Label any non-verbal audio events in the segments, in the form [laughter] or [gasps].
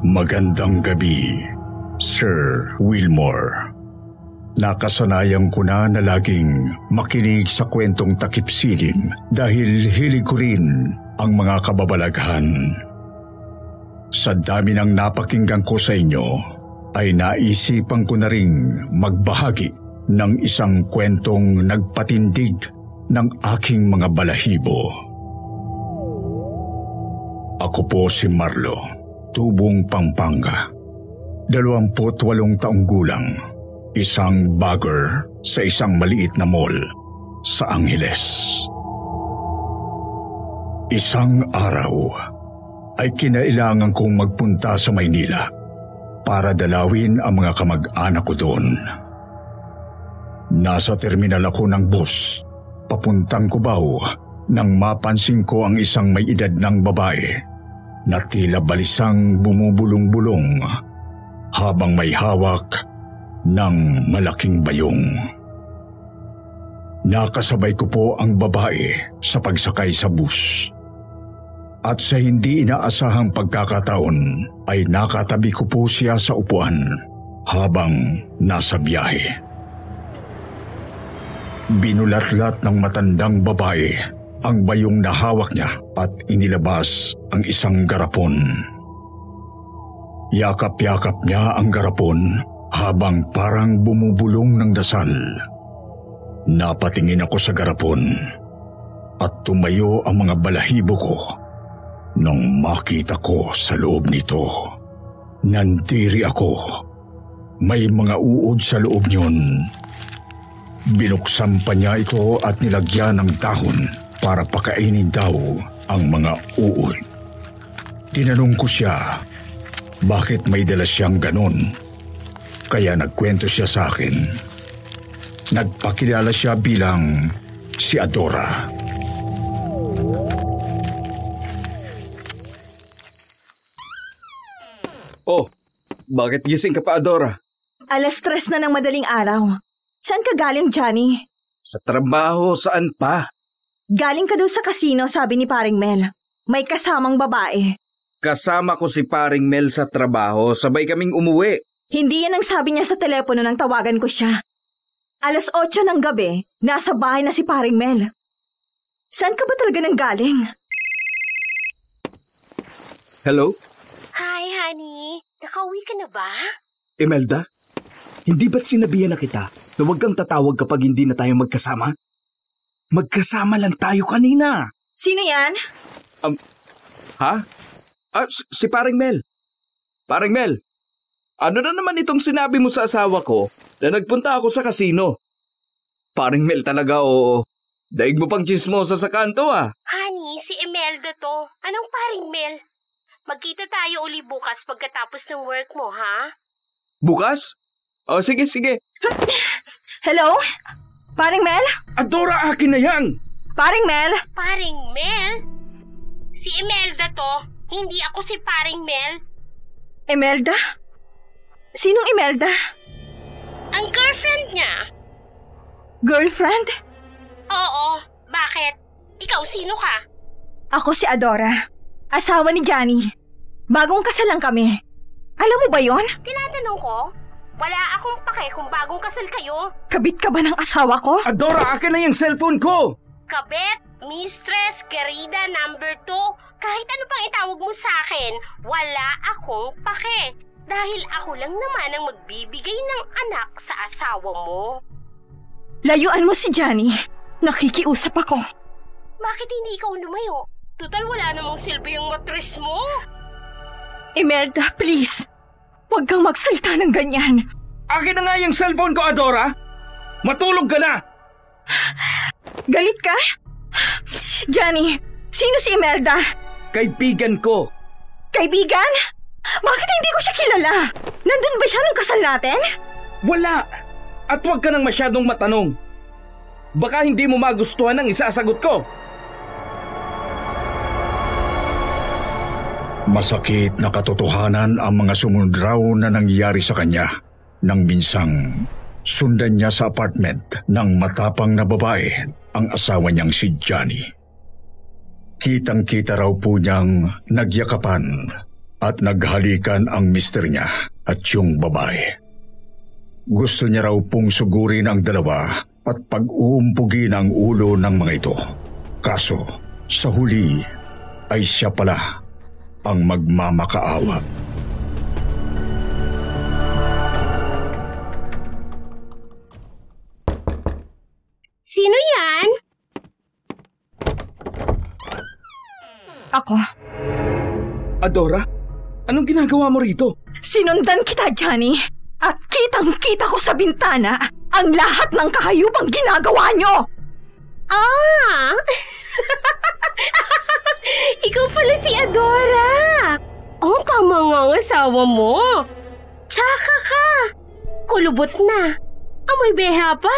Magandang gabi, Sir Wilmore. Nakasanayan ko na na laging makinig sa kwentong takip silim dahil hilig ko rin ang mga kababalaghan. Sa dami ng napakinggan ko sa inyo, ay naisipan ko na ring magbahagi ng isang kwentong nagpatindig ng aking mga balahibo. Ako po si Marlo, tubong Pampanga. Dalawamput walong taong gulang, isang bagger sa isang maliit na mall sa Angeles. Isang araw ay kinailangan kong magpunta sa Maynila para dalawin ang mga kamag-anak ko doon. Nasa terminal ako ng bus, papuntang Cubao, nang mapansin ko ang isang may edad ng babae na tila balisang bumubulong-bulong habang may hawak ng malaking bayong. Nakasabay ko po ang babae sa pagsakay sa bus. At sa hindi inaasahang pagkakataon ay nakatabi ko po siya sa upuan habang nasa biyahe. Binulatlat ng matandang babae ang bayong nahawak niya at inilabas ang isang garapon. Yakap-yakap niya ang garapon habang parang bumubulong ng dasal. Napatingin ako sa garapon at tumayo ang mga balahibo ko nang makita ko sa loob nito. Nandiri ako. May mga uod sa loob niyon Binuksan pa niya ito at nilagyan ng dahon para pakainin daw ang mga uod. Tinanong ko siya, bakit may dala siyang ganon? Kaya nagkwento siya sa akin. Nagpakilala siya bilang si Adora. Oh, bakit gising ka pa, Adora? Alas tres na ng madaling araw. Saan ka galing, Johnny? Sa trabaho, saan pa? Galing ka doon sa casino, sabi ni paring Mel. May kasamang babae. Kasama ko si paring Mel sa trabaho, sabay kaming umuwi. Hindi yan ang sabi niya sa telepono nang tawagan ko siya. Alas 8 ng gabi, nasa bahay na si paring Mel. Saan ka ba talaga nang galing? Hello? Hi, honey. Nakauwi ka na ba? Imelda, hindi ba't sinabihan na kita na huwag kang tatawag kapag hindi na tayo magkasama? Magkasama lang tayo kanina. Sino yan? Ha? Ah, si, si paring Mel. Paring Mel, ano na naman itong sinabi mo sa asawa ko na nagpunta ako sa kasino? Paring Mel talaga, oo. Daig mo pang chismosa sa kanto ah. Honey, si Imelda to. Anong paring Mel? Magkita tayo uli bukas pagkatapos ng work mo, ha? Bukas? O sige, sige. Hello? Paring Mel? Adora, akin na yan! Paring Mel? Paring Mel? Si Imelda to. Hindi ako si paring Mel. Imelda? Sinong Imelda? Ang girlfriend niya. Girlfriend? Oo. Bakit? Ikaw sino ka? Ako si Adora. Asawa ni Johnny. Bagong kasalan kami. Alam mo ba yon? Tinatanong ko. Wala akong pake kung bagong kasal kayo. Kabit ka ba ng asawa ko? Adora, akin na yung cellphone ko! Kabet, mistress, querida, number two, kahit ano pang itawag mo sa akin, wala akong pake. Dahil ako lang naman ang magbibigay ng anak sa asawa mo. Layuan mo si Johnny. Nakikiusap ako. Bakit hindi ikaw lumayo? Total wala namang silbi yung matris mo. Imelda, please. Huwag kang magsalita ng ganyan. Akin na nga yung cellphone ko, Adora! Matulog ka na! Galit ka? Johnny, Sino si Imelda? Kaibigan ko. Kaibigan? Bakit hindi ko siya kilala? Nandun ba siya nung kasal natin? Wala! At huwag ka nang masyadong matanong. Baka hindi mo magustuhan ang isasagot ko. Masakit na katotohanan ang mga sumunod raw na nangyari sa kanya nang minsang sundan niya sa apartment ng matapang na babae ang asawa niyang si Johnny. Kitang-kita raw po niyang nagyakapan at naghalikan ang mister niya at yung babae. Gusto niya raw pong sugurin ang dalawa at pag-uumpugin ang ulo ng mga ito. Kaso, sa huli ay siya pala ang magmamakaawa. Sino yan? Ako. Adora, anong ginagawa mo rito? Sinundan kita, Johnny. At kitang-kita ko sa bintana ang lahat ng kahayupang ginagawa nyo. Ah! [laughs] Ikaw pala si Adora! Oh, tama nga ang asawa mo. Tsaka ka. Kulubot na. Amoy beha pa.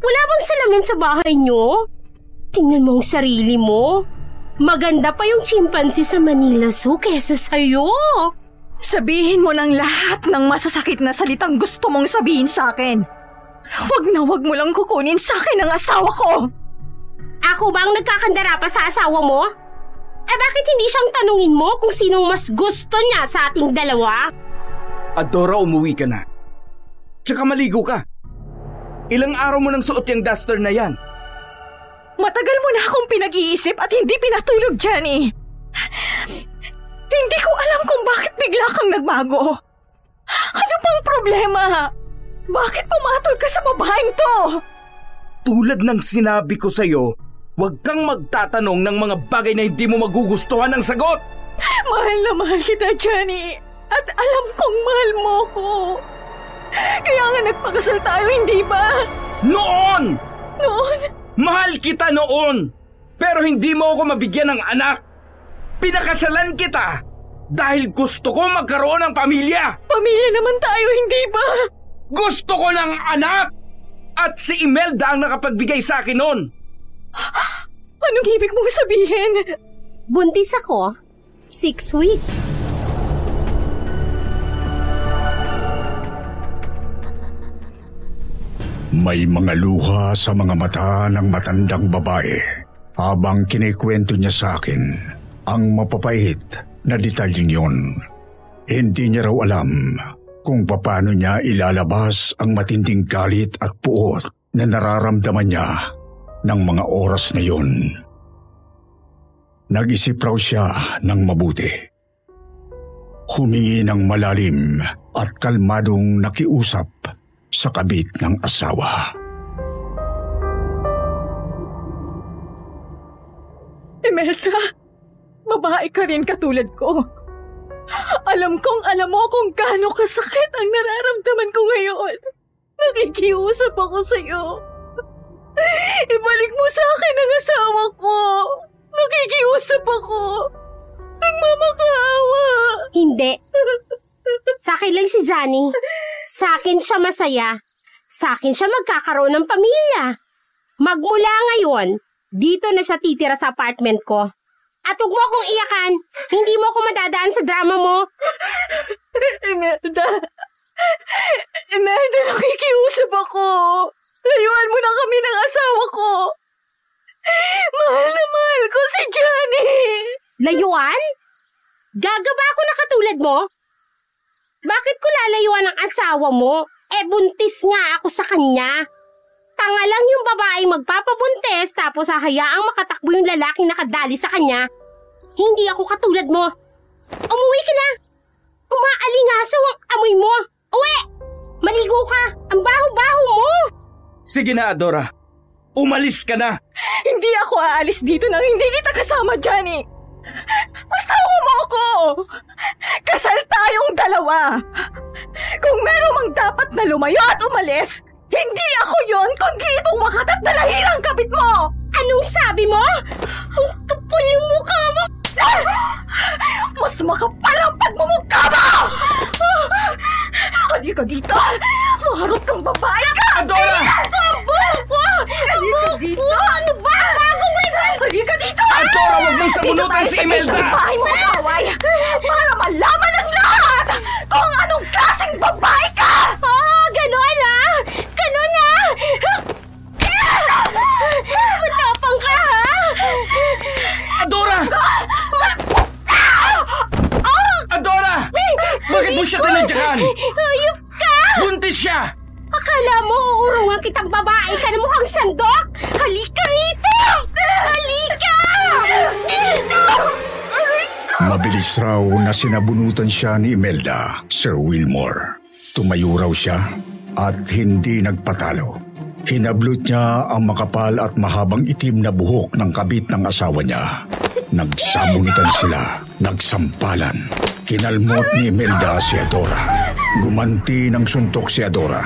Wala bang salamin sa bahay nyo? Tingnan mo ang sarili mo. Maganda pa yung chimpanzee sa Manila Zoo kesa sa'yo. Sabihin mo ng lahat ng masasakit na salitang gusto mong sabihin sa akin. Huwag na huwag mo lang kukunin sa akin ang asawa ko. Ako ba ang nagkakandara pa sa asawa mo? Eh bakit hindi siyang tanungin mo kung sinong mas gusto niya sa ating dalawa? Adora, umuwi ka na. Tsaka maligo ka. Ilang araw mo nang suot yung duster na yan. Matagal mo na akong pinag-iisip at hindi pinatulog, Jenny. Hindi ko alam kung bakit bigla kang nagbago. Ano pang problema? Bakit pumatol ka sa babaeng to? Tulad ng sinabi ko sa'yo, huwag kang magtatanong ng mga bagay na hindi mo magugustuhan ng sagot. Mahal na mahal kita, Jenny. At alam kong mahal mo ko. Kaya nga nagpakasal tayo, hindi ba? Noon! Noon, Mahal kita noon! Pero hindi mo ako mabigyan ng anak! Pinakasalan kita dahil gusto ko magkaroon ng pamilya! pamilya naman tayo, hindi ba? Gusto ko ng anak! At si Imelda ang nakapagbigay sa akin noon! Anong ibig mong sabihin? Buntis ako. Six weeks. May mga luha sa mga mata ng matandang babae habang kinikwento niya sa akin ang mapapait na detalyeng yon. Hindi niya raw alam kung paano niya ilalabas ang matinding galit at puot na nararamdaman niya ng mga oras na yon. Nag-isip raw siya ng mabuti. Humingi ng malalim at kalmadong nakiusap sa kabit ng asawa. Imelda, babae ka rin katulad ko. Alam kong alam mo kung gaano kasakit ang nararamdaman ko ngayon. Nakikiusap ako sa'yo. Ibalik mo sa akin ang asawa ko. Nakikiusap ako. Nagmamakaawa. Hindi. Sa akin lang si Johnny. Sa akin siya masaya. Sa akin siya magkakaroon ng pamilya. Magmula ngayon, dito na siya titira sa apartment ko. At huwag mo akong iyakan. Hindi mo ako madadaan sa drama mo. Imelda. Imelda, nakikiusap ako. Layuan mo na kami ng asawa ko. Mahal na mahal ko si Johnny. Layuan? Gagaba ako na katulad mo? Bakit ko lalayuan ang asawa mo? Eh, buntis nga ako sa kanya. Tanga lang yung babaeng magpapabuntis tapos hahayaang makatakbo yung lalaking nakadali sa kanya. Hindi ako katulad mo. Umuwi ka na. Umaalingasaw ang amoy mo. Uwi! Maligo ka. Ang baho-baho mo. Sige na, Adora. Umalis ka na! Hindi ako aalis dito nang hindi kita kasama, Johnny. Asawa mo ako! Kasal tayong dalawa. Kung meron mang dapat na lumayo at umalis, hindi ako yon kundi itong makatat na lahirang kabit mo! Anong sabi mo? Ang kapal yung mukha mo! Ah! Mas makapal ang pagmumukha mo! Halika dito! Maharot kang babae ka! Adora! Ang buko! Ang buko! Ano ba? Bagong regal! Halika dito! Adora, huwag mong sabunutan si Imelda! Dito tayo sa bahay mo, kaway! Para malaman ng lahat kung anong klaseng babae ka! Ah, ganon ah! Ganon ah! Matapang ka ha! Adora! Adora! Bakit mo siya tinadyakan? Hayop ka! Buntis siya! Akala mo uurungan kitang babae ka na mukhang sandok? Mabilis raw na sinabunutan siya ni Imelda, Sir Wilmore. Tumayo raw siya at hindi nagpatalo. Hinablot niya ang makapal at mahabang itim na buhok ng kabit ng asawa niya. Nagsabunitan sila, nagsampalan. Kinalmot ni Imelda si Adora. Gumanti ng suntok si Adora.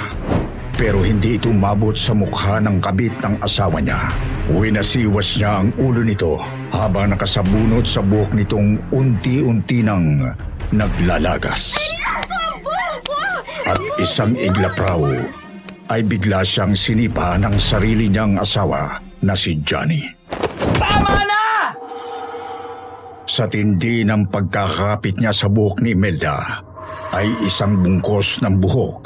Pero hindi ito mabot sa mukha ng kabit ng asawa niya. Winasiwas niya ang ulo nito habang nakasabunot sa buhok nitong unti-unti nang naglalagas. At isang iglap raw ay bigla siyang sinipa ng sarili niyang asawa na si Johnny. Tama na! Sa tindi ng pagkakapit niya sa buhok ni Imelda ay isang bungkos ng buhok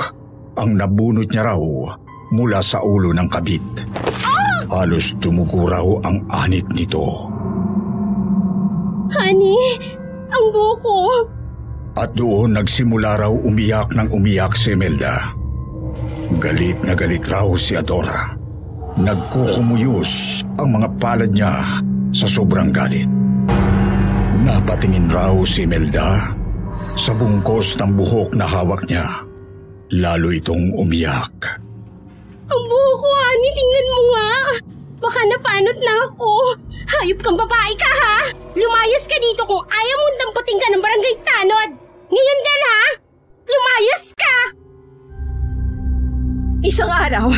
ang nabunot niya raw mula sa ulo ng kabit. Halos tumugo raw ang anit nito. Honey, ang buko. At doon nagsimula raw umiyak ng umiyak si Imelda. Galit na galit raw si Adora. Nagkukumuyos ang mga palad niya sa sobrang galit. Napatingin raw si Imelda sa bungkos ng buhok na hawak niya. Lalo itong umiyak. Ang buko, honey, tingnan mo nga. Baka napanot na ako. Hayop kang babae ka, ha? Lumayas ka dito kung ayaw mong damputin ka ng barangay tanod. Ngayon din, ha? Lumayas ka! Isang araw,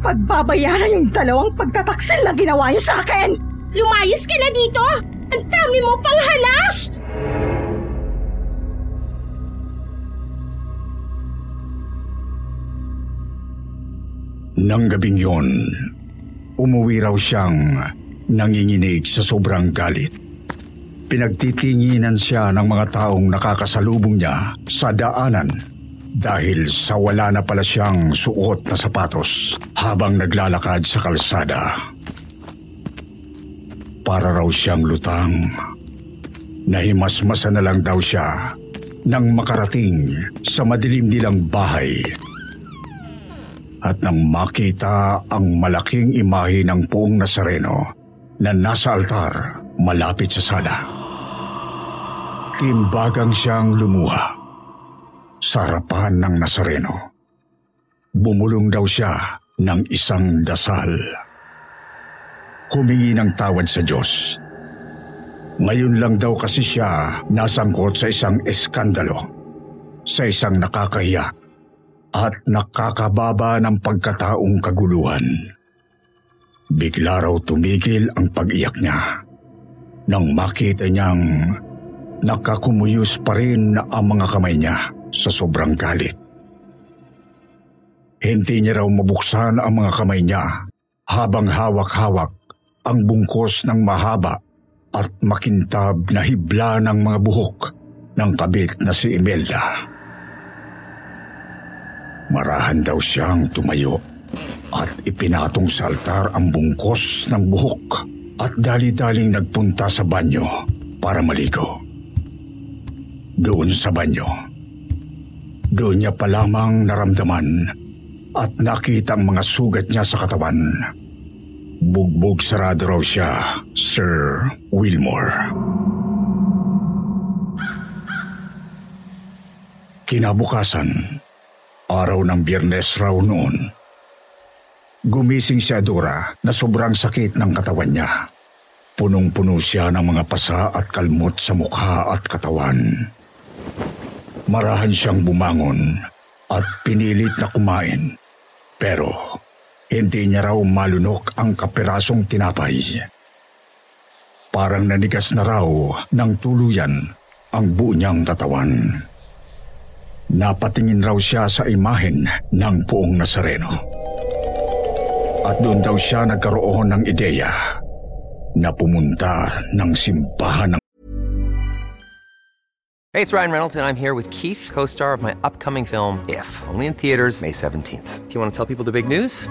pagbabayaran yung dalawang pagtataksil na ginawa niyo sa akin! Lumayas ka na dito! Ang dami mo pang halas! Nang gabing yon, umuwi raw siyang nanginginig sa sobrang galit. Pinagtitinginan siya ng mga taong nakakasalubong niya sa daanan dahil sa wala na pala siyang suot na sapatos habang naglalakad sa kalsada. Para raw siyang lutang. Nahimasmasa na lang daw siya nang makarating sa madilim nilang bahay at nang makita ang malaking imahe ng puong Nazareno na nasa altar malapit sa sala. Timbagang siyang lumuha sa harapan ng Nazareno. Bumulong daw siya ng isang dasal. Humingi ng tawad sa Diyos. Ngayon lang daw kasi siya nasangkot sa isang eskandalo, sa isang nakakahiya at nakakababa ng pagkataong kaguluhan. Bigla raw tumigil ang pag-iyak niya nang makita niyang nakakumuyos pa rin ang mga kamay niya sa sobrang galit. Hindi niya raw mabuksan ang mga kamay niya habang hawak-hawak ang bungkos ng mahaba at makintab na hibla ng mga buhok ng kabit na si Imelda. Marahan daw siyang tumayo at ipinatong sa altar ang bungkos ng buhok at dali-daling nagpunta sa banyo para maligo. Doon sa banyo, doon niya pa lamang naramdaman at nakita ang mga sugat niya sa katawan. Bugbog sarado raw siya, Sir Wilmore. Kinabukasan, araw ng biyernes raw noon, gumising si Adora na sobrang sakit ng katawan niya. Punong-puno siya ng mga pasa at kalmot sa mukha at katawan. Marahan siyang bumangon at pinilit na kumain. Pero hindi niya raw malunok ang kapirasong tinapay. Parang nanigas na raw ng tuluyan ang buo niyang katawan. Napatingin raw siya sa imahen ng puong Nazareno. At doon daw siya nagkaroon ng ideya na pumunta ng simbahan ng Hey, it's Ryan Reynolds, and I'm here with Keith, co star of my upcoming film, If, only in theaters, May 17th. Do you want to tell people the big news?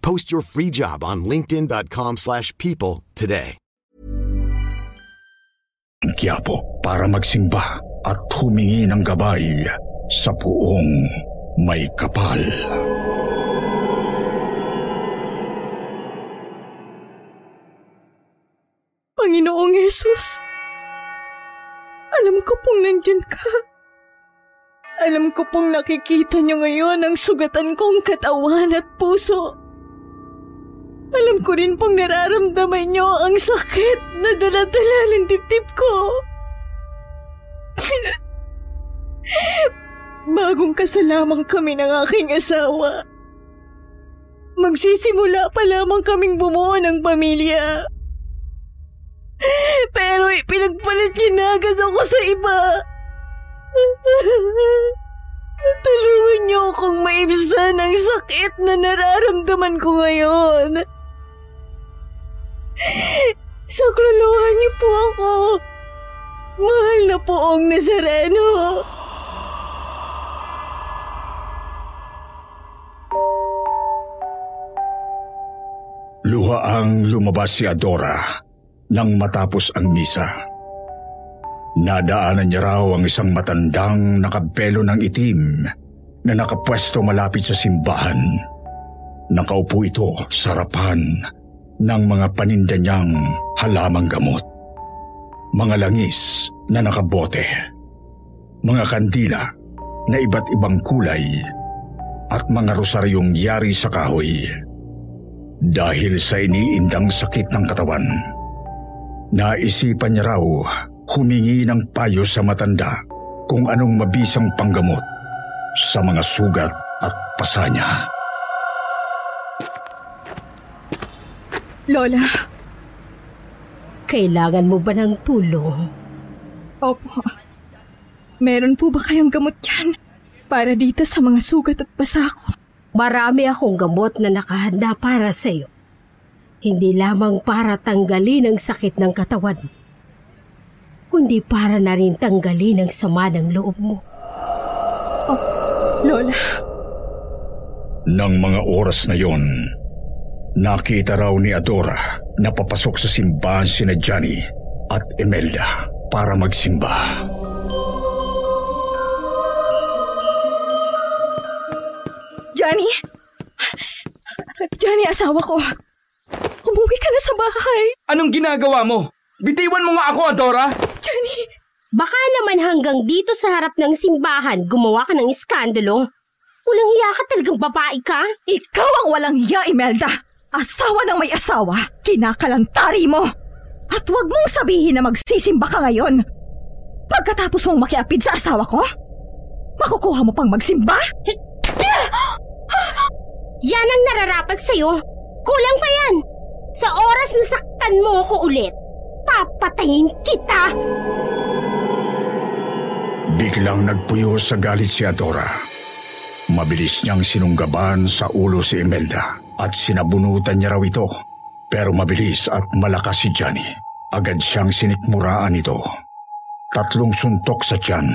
Post your free job on linkedin.com/people slash people today. Quiapo para magsimba at humingi ng gabay sa puong may kapal. Panginoong Yesus, alam ko pong nandyan ka. Alam ko pong nakikita niyo ngayon ang sugatan kong katawan at puso. Alam ko rin pong nararamdaman niyo ang sakit na daladala ng dibdib ko. [laughs] Bagong kasalamang kami ng aking asawa. Magsisimula pa lamang kaming bumuo ng pamilya. Pero ipinagpalit niya na agad ako sa iba. [laughs] Tulungan niyo akong maibsan ang sakit na nararamdaman ko ngayon. Sakluluhan niyo po ako. Mahal na poong Nazareno. Luha ang lumabas si Adora nang matapos ang misa. Nadaanan niya raw ang isang matandang nakabelo ng itim na nakapwesto malapit sa simbahan. Nakaupo ito sa harapan ng mga paninda niyang halamang gamot. Mga langis na nakabote. Mga kandila na iba't ibang kulay at mga rosaryong yari sa kahoy. Dahil sa iniindang sakit ng katawan, naisipan niya raw humingi ng payo sa matanda kung anong mabisang panggamot sa mga sugat at pasa niya. Lola, Kailangan mo ba ng tulong? opo. Meron po ba kayong gamot yan? Para dito sa mga sugat at pasa ko. Marami akong gamot na nakahanda para sa iyo. Hindi lamang para tanggalin ang sakit ng katawan, kundi para na rin tanggalin ang sama ng loob mo. Lola, Nang mga oras na yon, nakita raw ni Adora na papasok sa simbahan sina Johnny at Imelda para magsimba. Johnny! Johnny, asawa ko. Umuwi ka na sa bahay. Anong ginagawa mo? Bitiwan mo nga ako, Adora! Johnny! Baka naman hanggang dito sa harap ng simbahan gumawa ka ng iskandalo. Walang hiya ka talagang babae ka. Ikaw ang walang hiya, Imelda. Asawa ng may asawa, kinakalantari mo. At huwag mong sabihin na magsisimba ka ngayon. Pagkatapos mong makiapid sa asawa ko, makukuha mo pang magsimba? Yan ang nararapat sa'yo. Kulang pa yan. Sa oras na saktan mo ako ulit, papatayin kita. Biglang nagpuyo sa galit si Adora. Mabilis niyang sinunggaban sa ulo si Imelda at sinabunutan niya raw ito. Pero mabilis at malakas si Johnny. Agad siyang sinikmuraan ito. Tatlong suntok sa tiyan.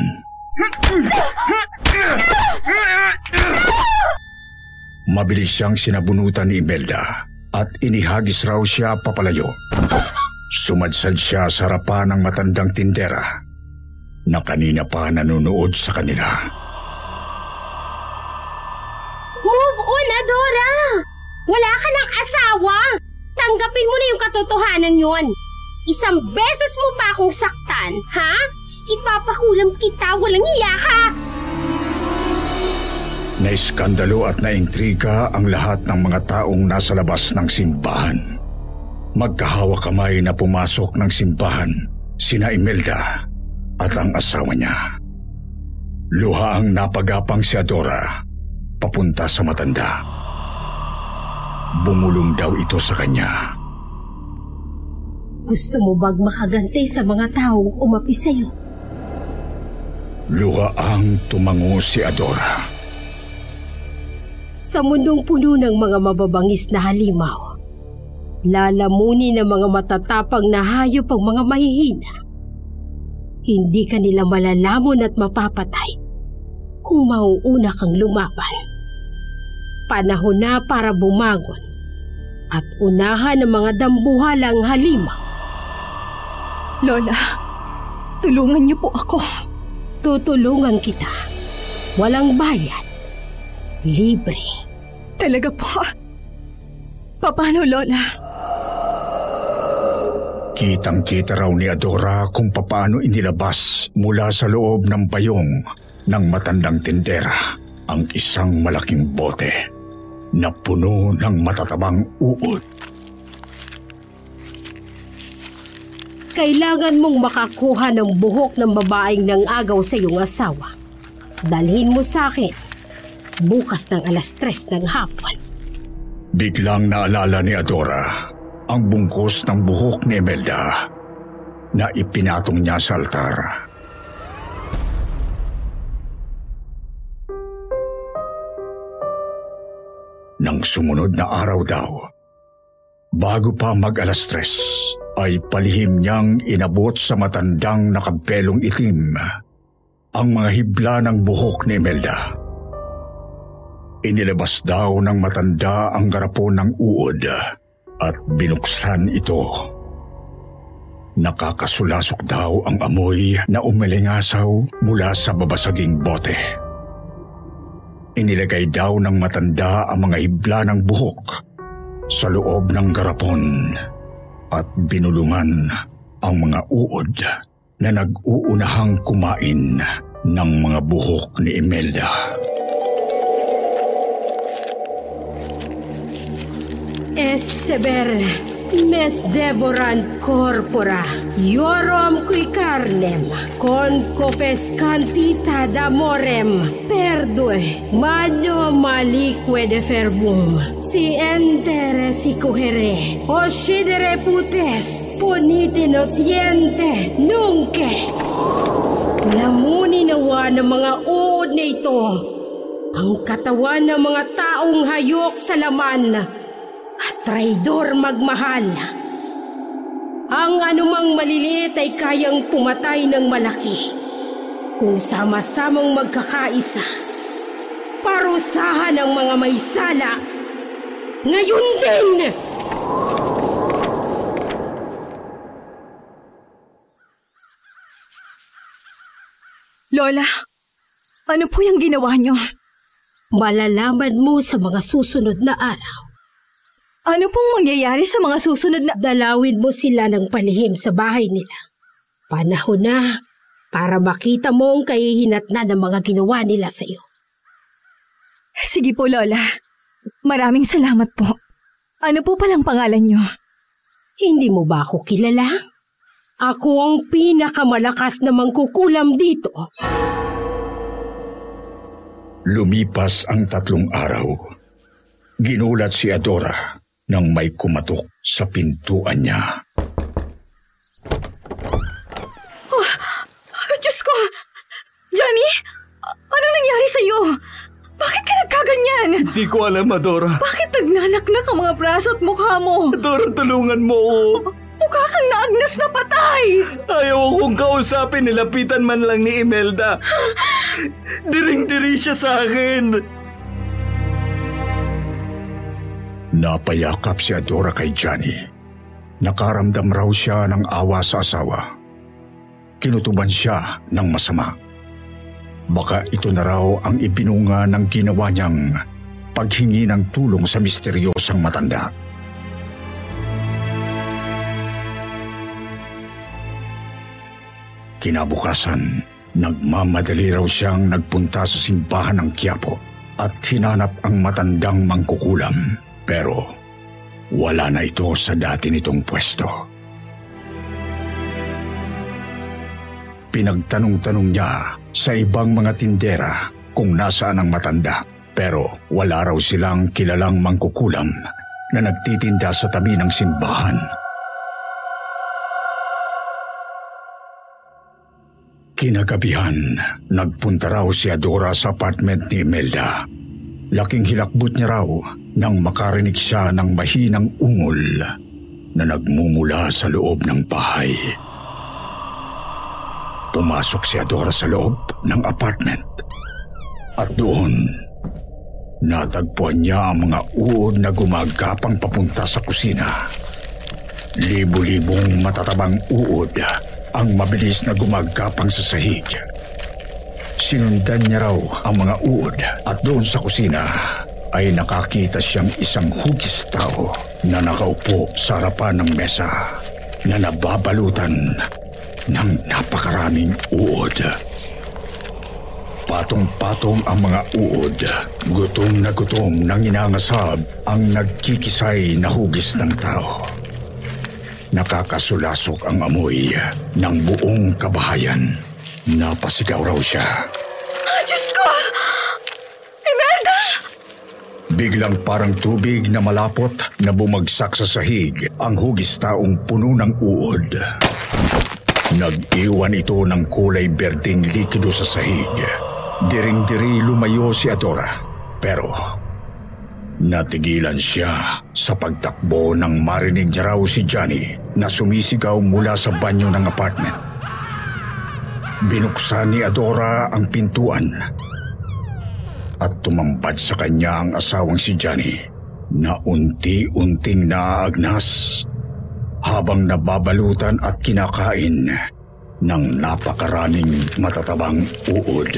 Mabilis siyang sinabunutan ni Imelda at inihagis raw siya papalayo. Sumadsad siya sa harapan ng matandang tindera na kanina pa nanonood sa kanila. Wala ka ng asawa! Tanggapin mo na yung katotohanan yun! Isang beses mo pa akong saktan, ha? Ipapakulam kita, walang iya ka! Naiskandalo at naintriga ang lahat ng mga taong nasa labas ng simbahan. Magkahawak kamay na pumasok ng simbahan sina Imelda at ang asawa niya. Luha ang napagapang si Adora papunta sa matanda. Bumulong daw ito sa kanya. Gusto mo bang makaganti sa mga taong umapi sa'yo? Luha ang tumango si Adora. Sa mundong puno ng mga mababangis na halimaw, lalamunin ng mga matatapang na hayop ang mga mahihina. Hindi ka nila malalamon at mapapatay kung mauuna kang lumaban. Panahon na para bumagon at unahan ng mga dambuhalang halimaw. Lola, tulungan niyo po ako. Tutulungan kita. Walang bayad. Libre. Talaga po? Paano, Lola? Kitang-kita raw ni Adora kung papaano inilabas mula sa loob ng bayong ng matandang tindera ang isang malaking bote na puno ng matatabang uod. Kailangan mong makakuha ng buhok ng babaeng nang agaw sa iyong asawa. Dalhin mo sa akin bukas ng alas tres ng hapon. Biglang naalala ni Adora ang bungkos ng buhok ni Imelda na ipinatong niya sa altar. Nang sumunod na araw daw, bago pa mag alas tres, ay palihim niyang inabot sa matandang nakabelong itim ang mga hibla ng buhok ni Imelda. Inilabas daw ng matanda ang garapon ng uod at binuksan ito. Nakakasulasok daw ang amoy na umilingasaw mula sa babasaging bote. Inilagay daw ng matanda ang mga hibla ng buhok sa loob ng garapon at binulungan ang mga uod na nag-uunahang kumain ng mga buhok ni Imelda. Esteber, mes devorant corpora, iorom qui carnem, con cofes cantita d'amorem, perdue, magno malique de fervum, si entere si cohere, oscidere putest, punite notiente, nunque. Lamunin nawa ng mga uod na ito, ang katawan ng mga taong hayok sa laman, traidor magmahal. Ang anumang maliliit ay kayang pumatay ng malaki kung sama-samang magkakaisa. Parusahan ang mga may sala. Ngayon din! Lola, ano po yung ginawa niyo? Malalaman mo sa mga susunod na araw. Ano pong mangyayari sa mga susunod na... Dalawin mo sila ng palihim sa bahay nila. Panahon na para makita mo ang kahihinatnan ng mga ginawa nila sa iyo. Sige po, Lola. Maraming salamat po. Ano po palang pangalan niyo? Hindi mo ba ako kilala? Ako ang pinakamalakas na mangkukulam dito. Lumipas ang tatlong araw. Ginulat si Adora nang may kumatok sa pintuan niya. Oh, Diyos ko! Johnny? Ano nangyari sa iyo? Bakit ka nagkaganyan? Hindi ko alam, Adora. Bakit nagnanaknak ang mga braso at mukha mo? Adora, tulungan mo. Mukha mukha kang naagnas na patay! Ayaw akong kausapin, nilapitan man lang ni Imelda. [gasps] Diring-diri siya sa akin. Napayakap si Adora kay Johnny. Nakaramdam raw siya ng awa sa asawa. Kinutuban siya ng masama. Baka ito na raw ang ibinunga ng ginawa niyang paghingi ng tulong sa misteryosang matanda. Kinabukasan, nagmamadali raw siyang nagpunta sa simbahan ng Quiapo at hinanap ang matandang mangkukulam. Pero wala na ito sa dati nitong pwesto. Pinagtanong-tanong niya sa ibang mga tindera kung nasaan ang matanda pero wala raw silang kilalang mangkukulam na nagtitinda sa tabi ng simbahan. Kinagabihan, nagpunta raw si Adora sa apartment ni Imelda. Laking hilakbot niya raw nang makarinig siya ng mahinang ungol na nagmumula sa loob ng bahay. Pumasok si Adora sa loob ng apartment at doon natagpuan niya ang mga uod na gumagapang papunta sa kusina. Libo-libong matatabang uod ang mabilis na gumagapang sa sahig. Sinundan niya raw ang mga uod at doon sa kusina ay nakakita siyang isang hugis tao na nakaupo sa harapan ng mesa na nababalutan ng napakaraming uod. Patong-patong ang mga uod, gutom na gutom nang inangasab ang nagkikisay na hugis ng tao. Nakakasulasok ang amoy ng buong kabahayan. Napasigaw raw siya. Ah, Diyos ko! Imelda! Biglang parang tubig na malapot na bumagsak sa sahig ang hugis taong puno ng uod. Nag-iwan ito ng kulay berdeng likido sa sahig. Diring-diri lumayo si Adora. Pero natigilan siya sa pagtakbo nang marinig niya raw si Johnny na sumisigaw mula sa banyo ng apartment. Binuksan ni Adora ang pintuan at tumambad sa kanya ang asawang si Johnny na unti-unting naaagnas habang nababalutan at kinakain ng napakaraming matatabang uod.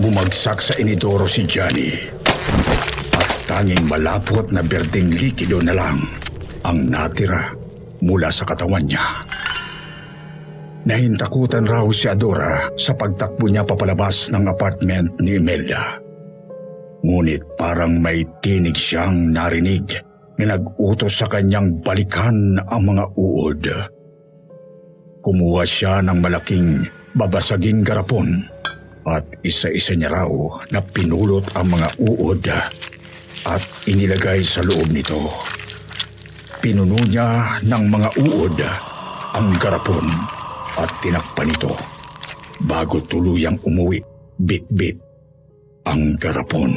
Bumagsak sa inidoro si Johnny at tanging malapot na berdeng likido na lang ang natira mula sa katawan niya. Nahintakutan raw si Adora sa pagtakbo niya papalabas ng apartment ni Imelda. Ngunit parang may tinig siyang narinig na nag-utos sa kanyang balikan ang mga uod. Kumuha siya ng malaking babasaging garapon at isa-isa niya raw na pinulot ang mga uod at inilagay sa loob nito. Pinuno niya ng mga uod ang garapon at tinakpan ito bago tuluyang umuwi bit-bit ang garapon.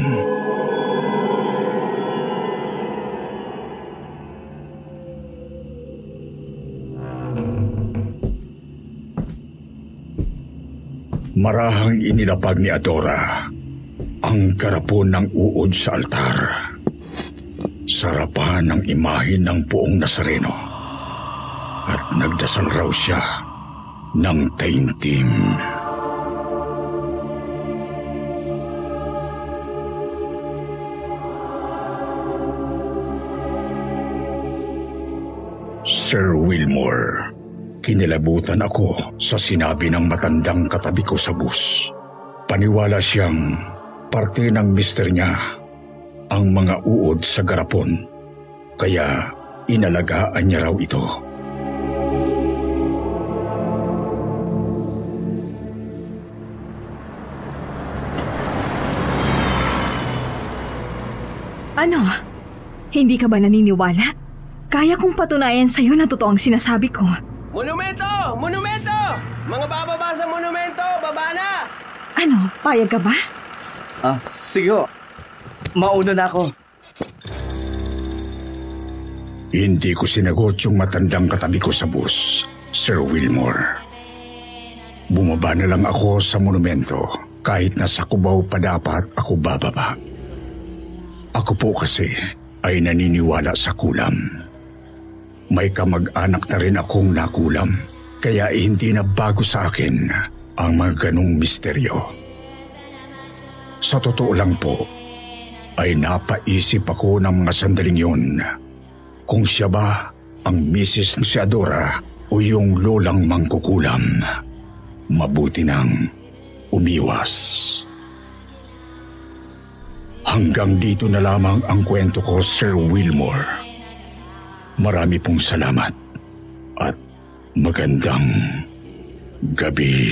Marahang inilapag ni Adora ang garapon ng uod sa altar. Sarapan ng imahin ng buong Nazareno at nagdasal raw siya ng taimtim. Sir Wilmore, kinilabutan ako sa sinabi ng matandang katabi ko sa bus. Paniwala siyang parte ng mister niya ang mga uod sa garapon, kaya inalagaan niya raw ito. Ano? Hindi ka ba naniniwala? Kaya kong patunayan sa'yo na totoo ang sinasabi ko. Monumento! Monumento! Mga bababa sa monumento! Baba na! Ano? Payag ka ba? Ah, sige. Mauna na ako. Hindi ko sinagot yung matandang katabi ko sa bus, Sir Wilmore. Bumaba na lang ako sa monumento kahit na sa kubaw pa dapat ako bababa. Ako po kasi ay naniniwala sa kulam. May kamag-anak na rin akong nakulam kaya hindi na bago sa akin ang mga ganong misteryo. Sa totoo lang po, ay napaisip ako ng mga sandaling yon kung siya ba ang misis ni si Adora o yung lolang mangkukulam. Mabuti nang umiwas. Hanggang dito na lamang ang kwento ko, Sir Wilmore. Marami pong salamat at magandang gabi.